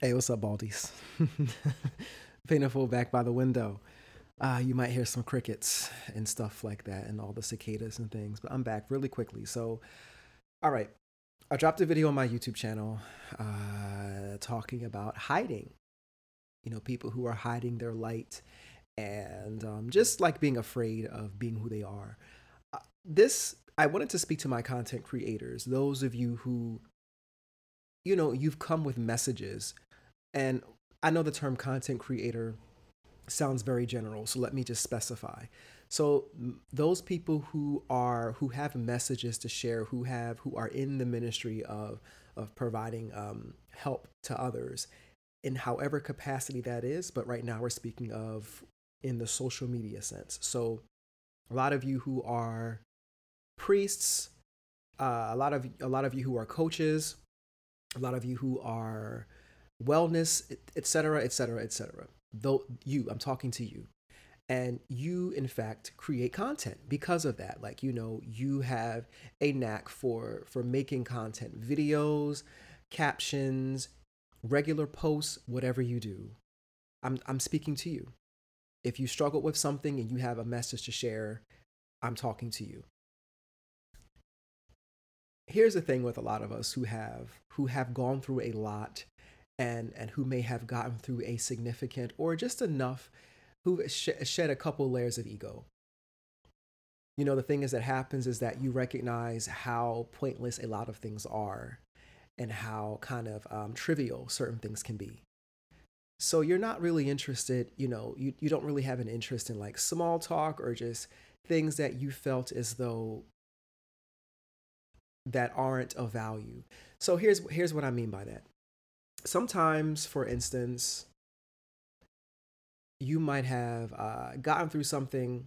Hey, what's up, Baldies? Painted Fool back by the window. Uh, you might hear some crickets and stuff like that, and all the cicadas and things. But I'm back really quickly. So, all right, I dropped a video on my YouTube channel uh, talking about hiding. You know, people who are hiding their light and um, just like being afraid of being who they are. Uh, this I wanted to speak to my content creators, those of you who, you know, you've come with messages and I know the term content creator sounds very general, so let me just specify. So those people who are who have messages to share, who have who are in the ministry of of providing um, help to others, in however capacity that is. But right now we're speaking of in the social media sense. So a lot of you who are priests, uh, a lot of a lot of you who are coaches, a lot of you who are wellness, etc., etc., etc. Though you, I'm talking to you. And you, in fact, create content because of that. Like, you know, you have a knack for for making content, videos, captions, regular posts, whatever you do. I'm I'm speaking to you. If you struggle with something and you have a message to share, I'm talking to you. Here's the thing with a lot of us who have who have gone through a lot and and who may have gotten through a significant or just enough who sh- shed a couple layers of ego. You know the thing is that happens is that you recognize how pointless a lot of things are and how kind of um, trivial certain things can be. So you're not really interested you know you, you don't really have an interest in like small talk or just things that you felt as though that aren't of value. So here's here's what i mean by that sometimes, for instance, you might have uh, gotten through something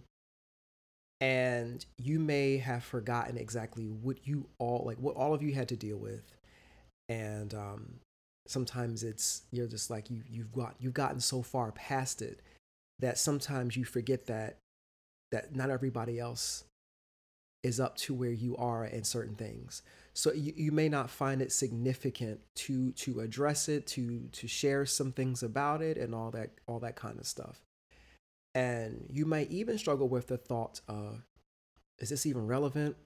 and you may have forgotten exactly what you all like what all of you had to deal with. And um, sometimes it's you're just like you you've got you've gotten so far past it that sometimes you forget that that not everybody else is up to where you are in certain things. So you, you may not find it significant to to address it to to share some things about it and all that all that kind of stuff. And you might even struggle with the thought of is this even relevant?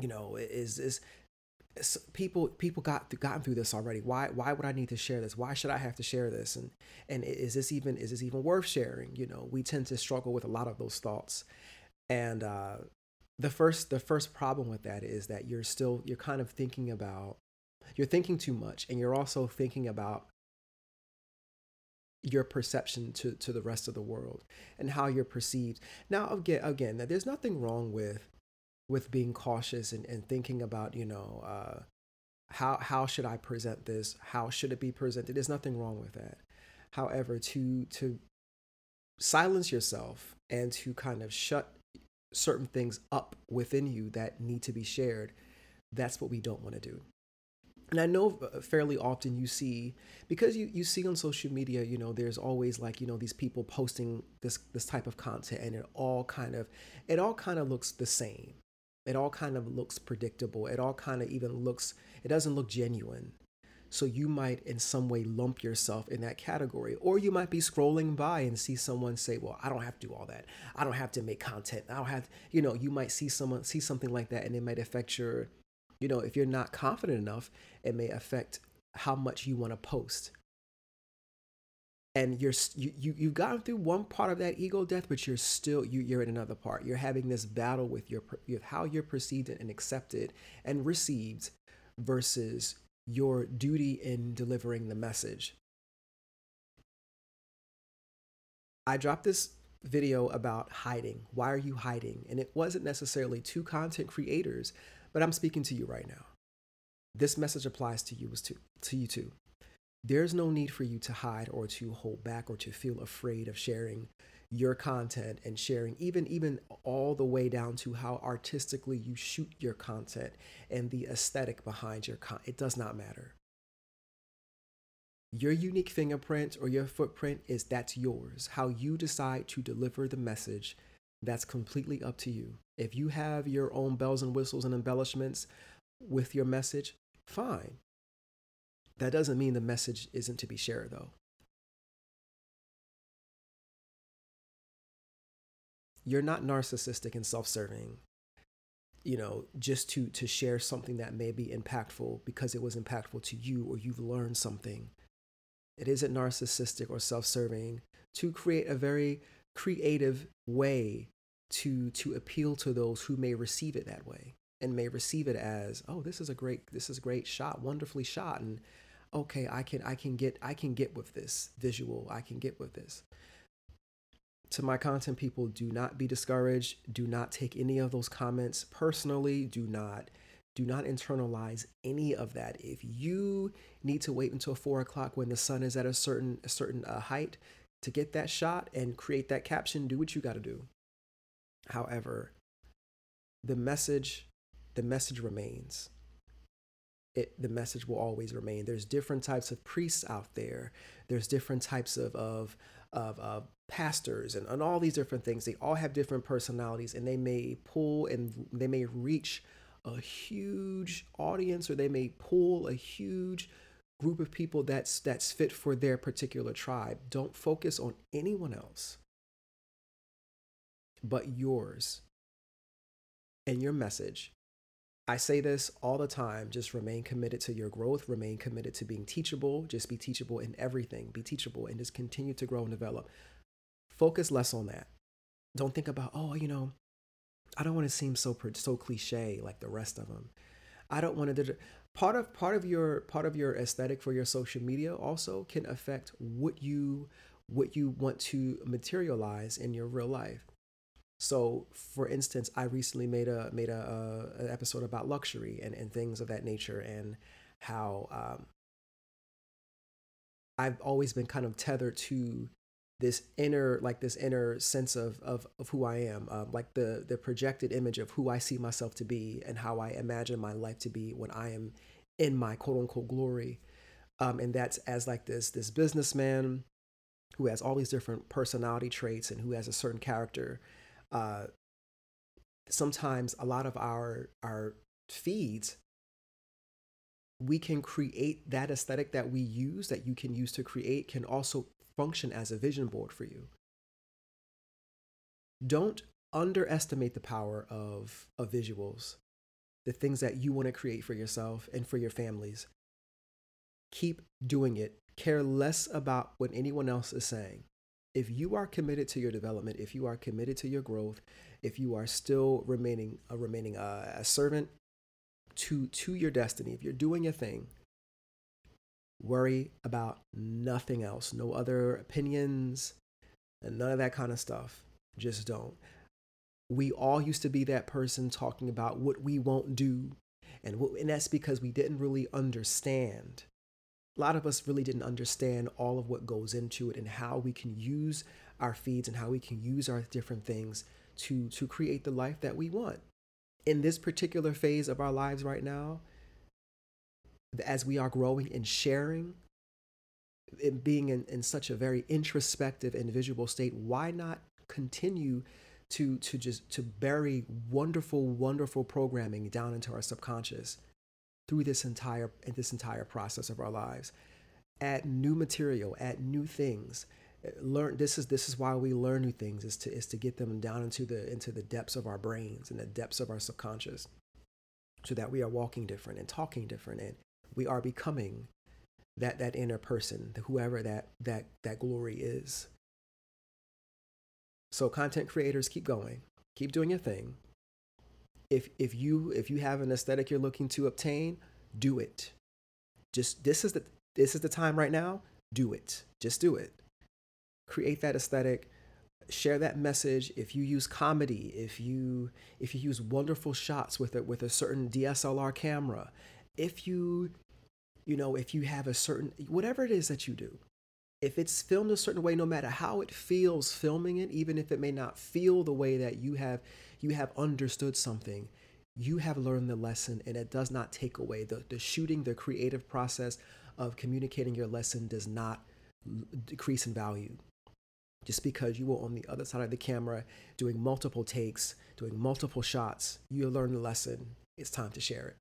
You know is is people people got gotten through this already. Why why would i need to share this? Why should i have to share this? And and is this even is this even worth sharing? You know we tend to struggle with a lot of those thoughts. And uh the first the first problem with that is that you're still you're kind of thinking about you're thinking too much and you're also thinking about your perception to to the rest of the world and how you're perceived. Now again again there's nothing wrong with with being cautious and, and thinking about you know uh, how how should i present this? How should it be presented? There's nothing wrong with that. However to to silence yourself and to kind of shut certain things up within you that need to be shared, that's what we don't want to do. And I know uh, fairly often you see because you, you see on social media, you know, there's always like, you know, these people posting this this type of content and it all kind of it all kind of looks the same. It all kind of looks predictable. It all kind of even looks it doesn't look genuine. So you might in some way lump yourself in that category. Or you might be scrolling by and see someone say, Well, I don't have to do all that. I don't have to make content. I don't have, you know, you might see someone see something like that and it might affect your, you know, if you're not confident enough, it may affect how much you want to post. And you're you, you you've gotten through one part of that ego death, but you're still you you're in another part. You're having this battle with your with how you're perceived and accepted and received versus your duty in delivering the message. I dropped this video about hiding. Why are you hiding? And it wasn't necessarily to content creators, but I'm speaking to you right now. This message applies to you as to, to you too. There's no need for you to hide or to hold back or to feel afraid of sharing your content and sharing even even all the way down to how artistically you shoot your content and the aesthetic behind your content it does not matter. Your unique fingerprint or your footprint is that's yours. How you decide to deliver the message that's completely up to you. If you have your own bells and whistles and embellishments with your message fine. That doesn't mean the message isn't to be shared, though. You're not narcissistic and self serving you know just to to share something that may be impactful because it was impactful to you or you've learned something. It isn't narcissistic or self-serving to create a very creative way to to appeal to those who may receive it that way and may receive it as oh this is a great this is a great shot wonderfully shot and okay i can i can get i can get with this visual i can get with this to my content people, do not be discouraged. Do not take any of those comments personally. Do not do not internalize any of that. If you need to wait until four o'clock when the sun is at a certain a certain uh, height to get that shot and create that caption, do what you got to do. However, the message the message remains. It, the message will always remain. There's different types of priests out there. There's different types of, of of, of pastors and, and all these different things. They all have different personalities and they may pull and they may reach a huge audience or they may pull a huge group of people that's that's fit for their particular tribe. Don't focus on anyone else but yours and your message I say this all the time just remain committed to your growth, remain committed to being teachable, just be teachable in everything, be teachable and just continue to grow and develop. Focus less on that. Don't think about, oh, you know, I don't want to seem so so cliche like the rest of them. I don't want to part of part of your part of your aesthetic for your social media also can affect what you what you want to materialize in your real life. So, for instance, I recently made a made a, an episode about luxury and, and things of that nature, and how um, I've always been kind of tethered to this inner like this inner sense of of, of who I am, um, like the the projected image of who I see myself to be and how I imagine my life to be when I am in my quote unquote glory, um, and that's as like this this businessman who has all these different personality traits and who has a certain character uh, sometimes a lot of our our feeds we can create that aesthetic that we use that you can use to create can also function as a vision board for you. Don't underestimate the power of of visuals the things that you want to create for yourself and for your families. Keep doing it. Care less about what anyone else is saying. If you are committed to your development, if you are committed to your growth, if you are still remaining a remaining uh, a servant to to your destiny, if you're doing a thing, worry about nothing else, no other opinions, and none of that kind of stuff. Just don't. We all used to be that person talking about what we won't do, and what, and that's because we didn't really understand a lot of us really didn't understand all of what goes into it and how we can use our feeds and how we can use our different things to to create the life that we want in this particular phase of our lives right now as we are growing and sharing and being in, in such a very introspective and visual state why not continue to to just to bury wonderful wonderful programming down into our subconscious through this entire this entire process of our lives. Add new material, add new things. Learn this is this is why we learn new things is to is to get them down into the into the depths of our brains and the depths of our subconscious so that we are walking different and talking different and we are becoming that that inner person, whoever that that that glory is. So content creators keep going. Keep doing your thing if if you if you have an aesthetic you're looking to obtain, do it. Just this is the this is the time right now. Do it. Just do it. Create that aesthetic. Share that message. If you use comedy, if you if you use wonderful shots with it with a certain DSLR camera, if you you know if you have a certain whatever it is that you do, if it's filmed a certain way no matter how it feels filming it even if it may not feel the way that you have you have understood something you have learned the lesson and it does not take away. The, the shooting the creative process of communicating your lesson does not mm, decrease in value. Just because you were on the other side of the camera doing multiple takes doing multiple shots you learned the lesson. It's time to share it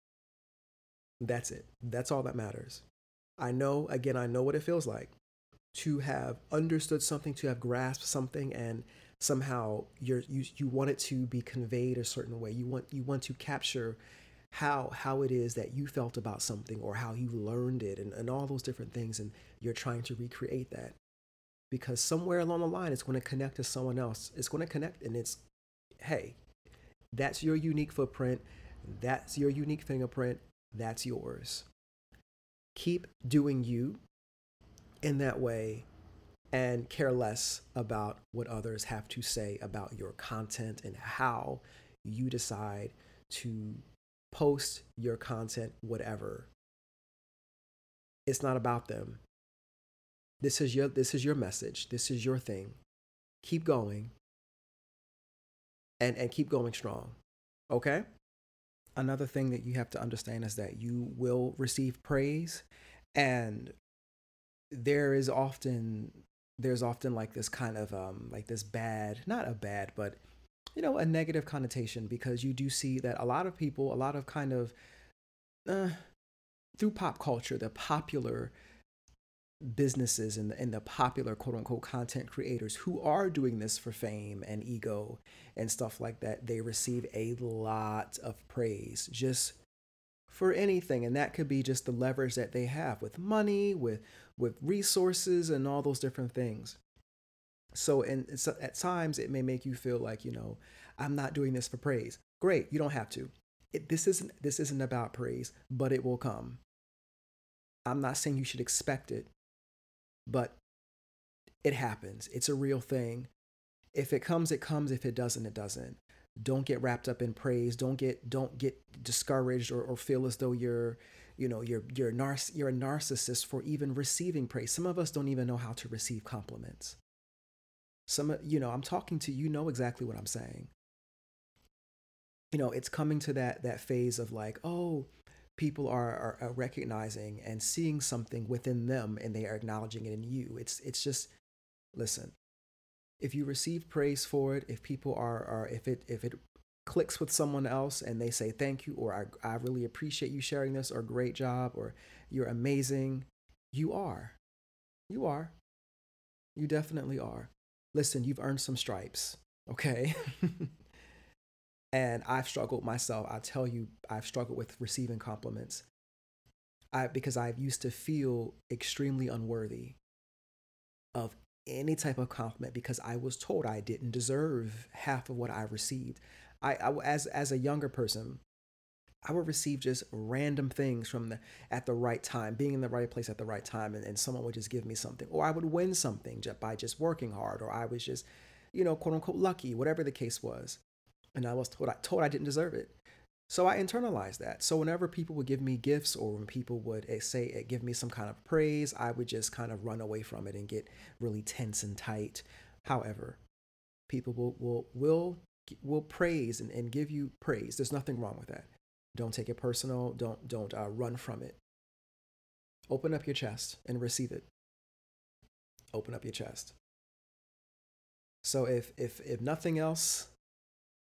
that's it. That's all that matters. I know, again, I know what it feels like to have understood something, to have grasped something, and somehow you're, you you want it to be conveyed a certain way. You want you want to capture how how it is that you felt about something or how you learned it and, and all those different things and you're trying to recreate that. Because somewhere along the line it's going to connect to someone else. It's going to connect and it's hey that's your unique footprint. That's your unique fingerprint that's yours keep doing you in that way and care less about what others have to say about your content and how you decide to post your content, whatever. It's not about them. This is your this is your message. This is your thing. Keep going. And and keep going strong. Okay? Another thing that you have to understand is that you will receive praise and there is often there's often like this kind of um like this bad, not a bad, but you know, a negative connotation because you do see that a lot of people, a lot of kind of uh, through pop culture, the popular businesses and the, and the popular quote unquote content creators who are doing this for fame and ego and stuff like that, they receive a lot of praise just for anything. And that could be just the leverage that they have with money, with with resources and all those different things. So, and so at times it may make you feel like, you know, I'm not doing this for praise. Great, you don't have to. It, this isn't this isn't about praise, but it will come. I'm not saying you should expect it, but it happens. It's a real thing. If it comes, it comes. If it doesn't, it doesn't. Don't get wrapped up in praise. Don't get don't get discouraged or, or feel as though you're you know you're you're a nar- you're a narcissist for even receiving praise. Some of us don't even know how to receive compliments. Some, you know, I'm talking to you know exactly what I'm saying. You know, it's coming to that that phase of like, oh, people are, are, recognizing and seeing something within them and they are acknowledging it in you. It's it's just listen. If you receive praise for it, if people are are if it if it clicks with someone else and they say thank you or I, I really appreciate you sharing this or great job or you're amazing, you are. You are. You definitely are listen, you've earned some stripes, okay? and I've struggled myself. I tell you, I've struggled with receiving compliments. I because I used to feel extremely unworthy of any type of compliment because I was told I didn't deserve half of what I received. I, I as as a younger person, I would receive just random things from the at the right time, being in the right place at the right time, and, and someone would just give me something, or I would win something just by just working hard, or I was just, you know, quote unquote lucky, whatever the case was, and I was told I told I didn't deserve it. So I internalized that. So whenever people would give me gifts, or when people would eh, say eh, give me some kind of praise, I would just kind of run away from it and get really tense and tight. However, people will will will will praise and, and give you praise. There's nothing wrong with that. Don't take it personal. Don't don't uh, run from it. Open up your chest and receive it. Open up your chest. So if if if nothing else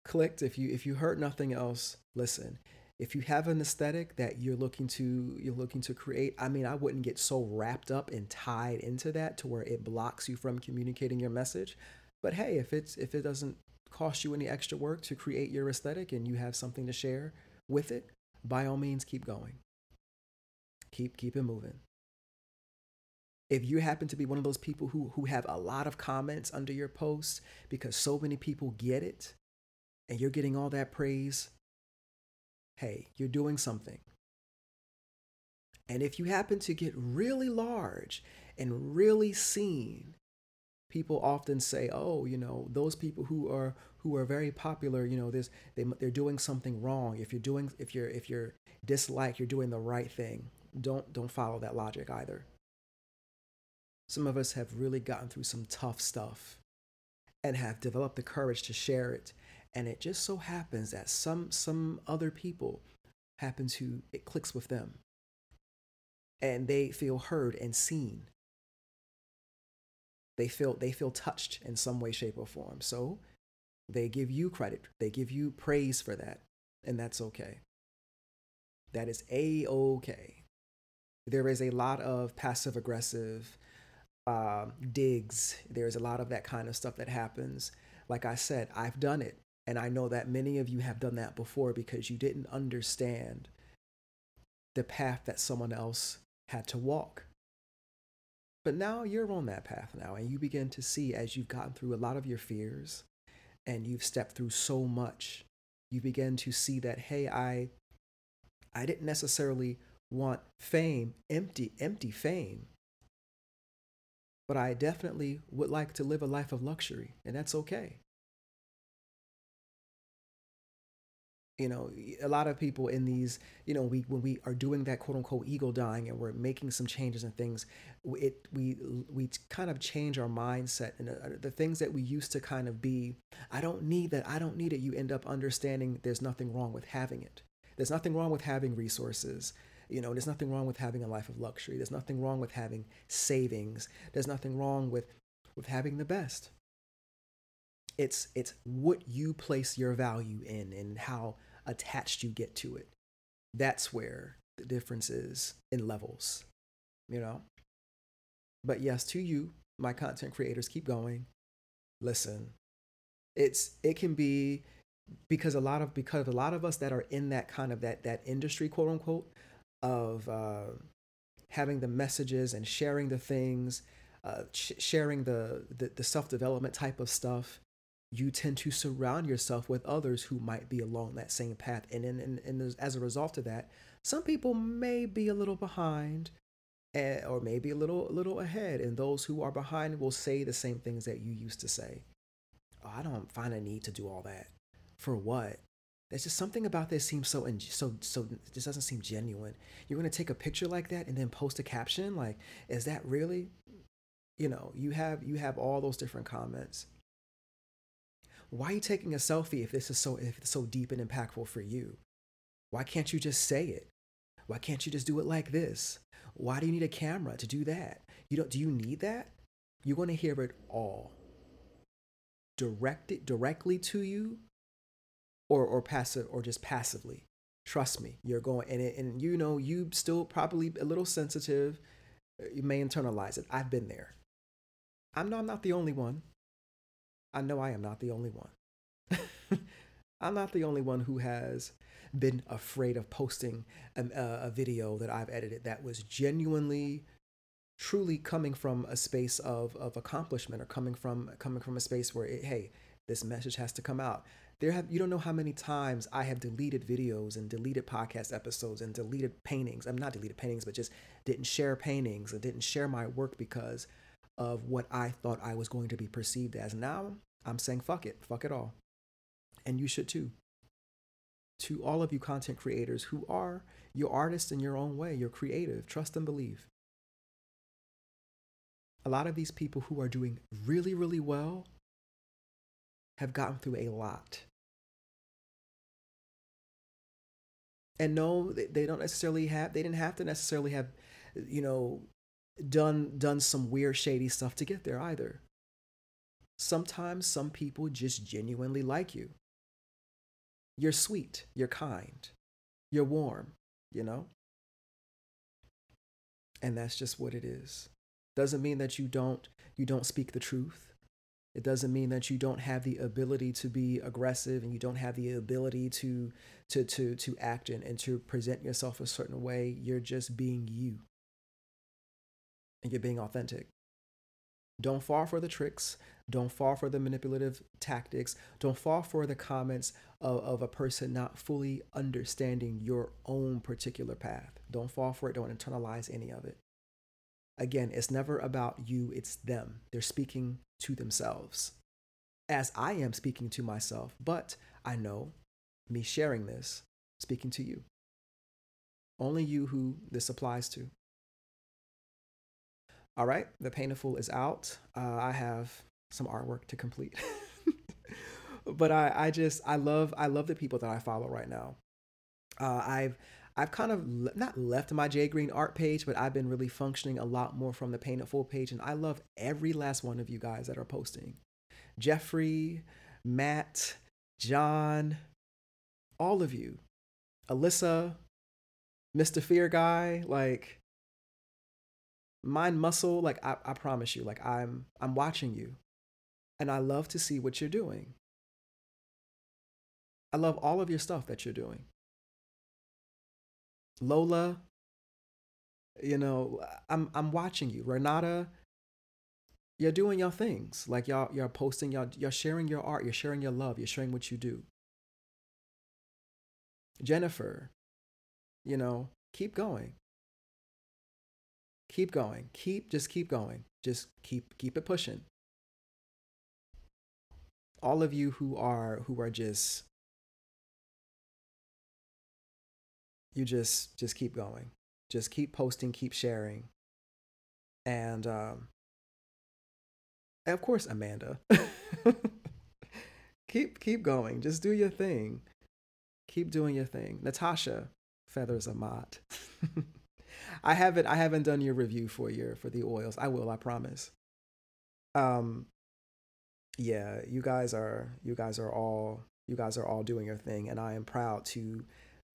clicked, if you if you heard nothing else, listen. If you have an aesthetic that you're looking to you're looking to create, I mean, I wouldn't get so wrapped up and tied into that to where it blocks you from communicating your message. But hey, if it's if it doesn't cost you any extra work to create your aesthetic and you have something to share, with it, by all means, keep going. Keep keep it moving. If you happen to be one of those people who who have a lot of comments under your posts because so many people get it and you're getting all that praise, hey, you're doing something. And if you happen to get really large and really seen, people often say, "Oh, you know, those people who are who are very popular, you know, this they they're doing something wrong. If you're doing if you're if you're disliked, you're doing the right thing. Don't don't follow that logic either. Some of us have really gotten through some tough stuff and have developed the courage to share it. And it just so happens that some some other people happen to it clicks with them. And they feel heard and seen. They feel they feel touched in some way, shape, or form. So they give you credit, they give you praise for that, and that's okay. That is a okay. there is a lot of passive aggressive uh, digs. There's a lot of that kind of stuff that happens. Like I said, I've done it. And I know that many of you have done that before because you didn't understand the path that someone else had to walk. But now you're on that path now, and you begin to see as you've gotten through a lot of your fears and you've stepped through so much, you begin to see that, hey, I I didn't necessarily want fame, empty, empty fame. But I definitely would like to live a life of luxury, and that's okay. You know a lot of people in these you know we when we are doing that quote unquote ego dying and we're making some changes and things it we we kind of change our mindset and uh, the things that we used to kind of be i don't need that. I don't need it. You end up understanding there's nothing wrong with having it. There's nothing wrong with having resources you know there's nothing wrong with having a life of luxury. There's nothing wrong with having savings. There's nothing wrong with with having the best. It's it's what you place your value in and how attached you get to it. That's where the difference is in levels, you know? But yes, to you, my content creators, keep going. Listen, it's it can be because a lot of because a lot of us that are in that kind of that that industry quote unquote of uh, having the messages and sharing the things uh, sh- sharing the, the, the self-development type of stuff you tend to surround yourself with others who might be along that same path. And, and, and, and as a result of that, some people may be a little behind eh, or maybe a little, a little ahead. And those who are behind will say the same things that you used to say. Oh, I don't find a need to do all that. For what? There's just something about this seems so so so this doesn't seem genuine. You're gonna take a picture like that and then post a caption like, is that really? You know, you have you have all those different comments why are you taking a selfie if this is so if it's so deep and impactful for you? Why can't you just say it? Why can't you just do it like this? Why do you need a camera to do that? You don't do you need that? You're going to hear it all. Direct it directly to you or or passive or just passively. Trust me, you're going and it, and you know you still probably a little sensitive. You may internalize it. I've been there. I'm not, I'm not the only one. I know I am not the only one. I'm not the only one who has been afraid of posting a, a, video that I've edited that was genuinely truly coming from a space of, of accomplishment or coming from coming from a space where it, hey this message has to come out there have you don't know how many times i have deleted videos and deleted podcast episodes and deleted paintings i'm not deleted paintings but just didn't share paintings and didn't share my work because of what i thought i was going to be perceived as now I'm saying fuck it, fuck it all. And you should too. To all of you content creators who are your artists in your own way, you're creative, trust and believe. A lot of these people who are doing really, really well have gotten through a lot. And no, they don't necessarily have, they didn't have to necessarily have, you know, done done some weird shady stuff to get there either. Sometimes some people just genuinely like you. You're sweet, you're kind, you're warm, you know? And that's just what it is. Doesn't mean that you don't you don't speak the truth. It doesn't mean that you don't have the ability to be aggressive and you don't have the ability to to to to act and, and to present yourself a certain way. You're just being you. And you're being authentic. Don't fall for the tricks. Don't fall for the manipulative tactics. Don't fall for the comments of, of a person not fully understanding your own particular path. Don't fall for it. Don't internalize any of it. Again, it's never about you, it's them. They're speaking to themselves, as I am speaking to myself. But I know me sharing this, speaking to you. Only you who this applies to. All right, the Painted Fool is out. Uh, I have some artwork to complete. but I, I just I love I love the people that I follow right now. Uh, I've I've kind of le- not left my Jay Green art page, but I've been really functioning a lot more from the Painted Fool page, and I love every last one of you guys that are posting. Jeffrey, Matt, John, all of you, Alyssa, Mr. Fear Guy, like mind muscle like I, I promise you like i'm i'm watching you. And i love to see what you're doing. I love all of your stuff that you're doing. Lola you know i'm i'm watching you. Renata you're doing your things. Like y'all you're posting y'all you're sharing your art you're sharing your love you're sharing what you do. Jennifer you know keep going keep going. Keep just keep going. Just keep keep it pushing. All of you who are who are just you just just keep going. Just keep posting keep sharing. And um and of course amanda. Keep keep going. Just do your thing. Keep doing your thing. Natasha feathers a amat I haven't I haven't done your review for your for the oils. I will, I promise. Um yeah, you guys are you guys are all you guys are all doing your thing and I am proud to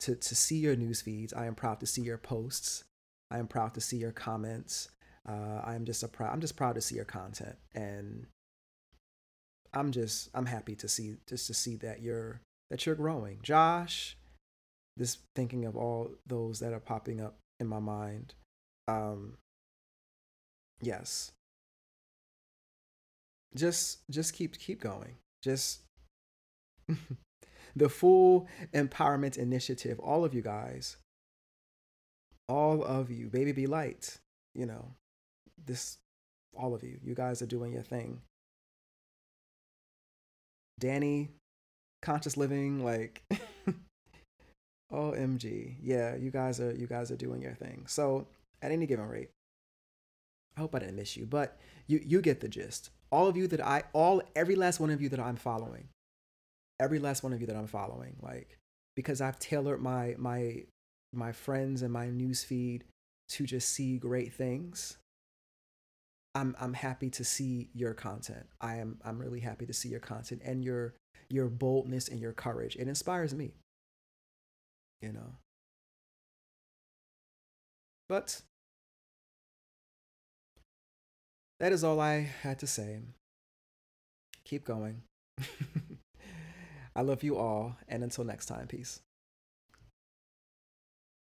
to to see your news feeds. I am proud to see your posts. I am proud to see your comments. Uh, I am just a proud I'm just proud to see your content and I'm just I'm happy to see just to see that you're that you're growing. Josh, this thinking of all those that are popping up in my mind. Um, yes. Just just keep keep going. Just the full empowerment initiative, all of you guys, all of you, baby be light, you know, this all of you, you guys are doing your thing. Danny, conscious living, like OMG. Yeah, you guys are you guys are doing your thing. So at any given rate, I hope I didn't miss you, but you you get the gist. All of you that I all every last one of you that I'm following, every last one of you that I'm following, like because I've tailored my my my friends and my news feed to just see great things. I'm I'm happy to see your content. I am I'm really happy to see your content and your your boldness and your courage. It inspires me you know. But that is all I had to say. Keep going. I love you all, and until next time, peace.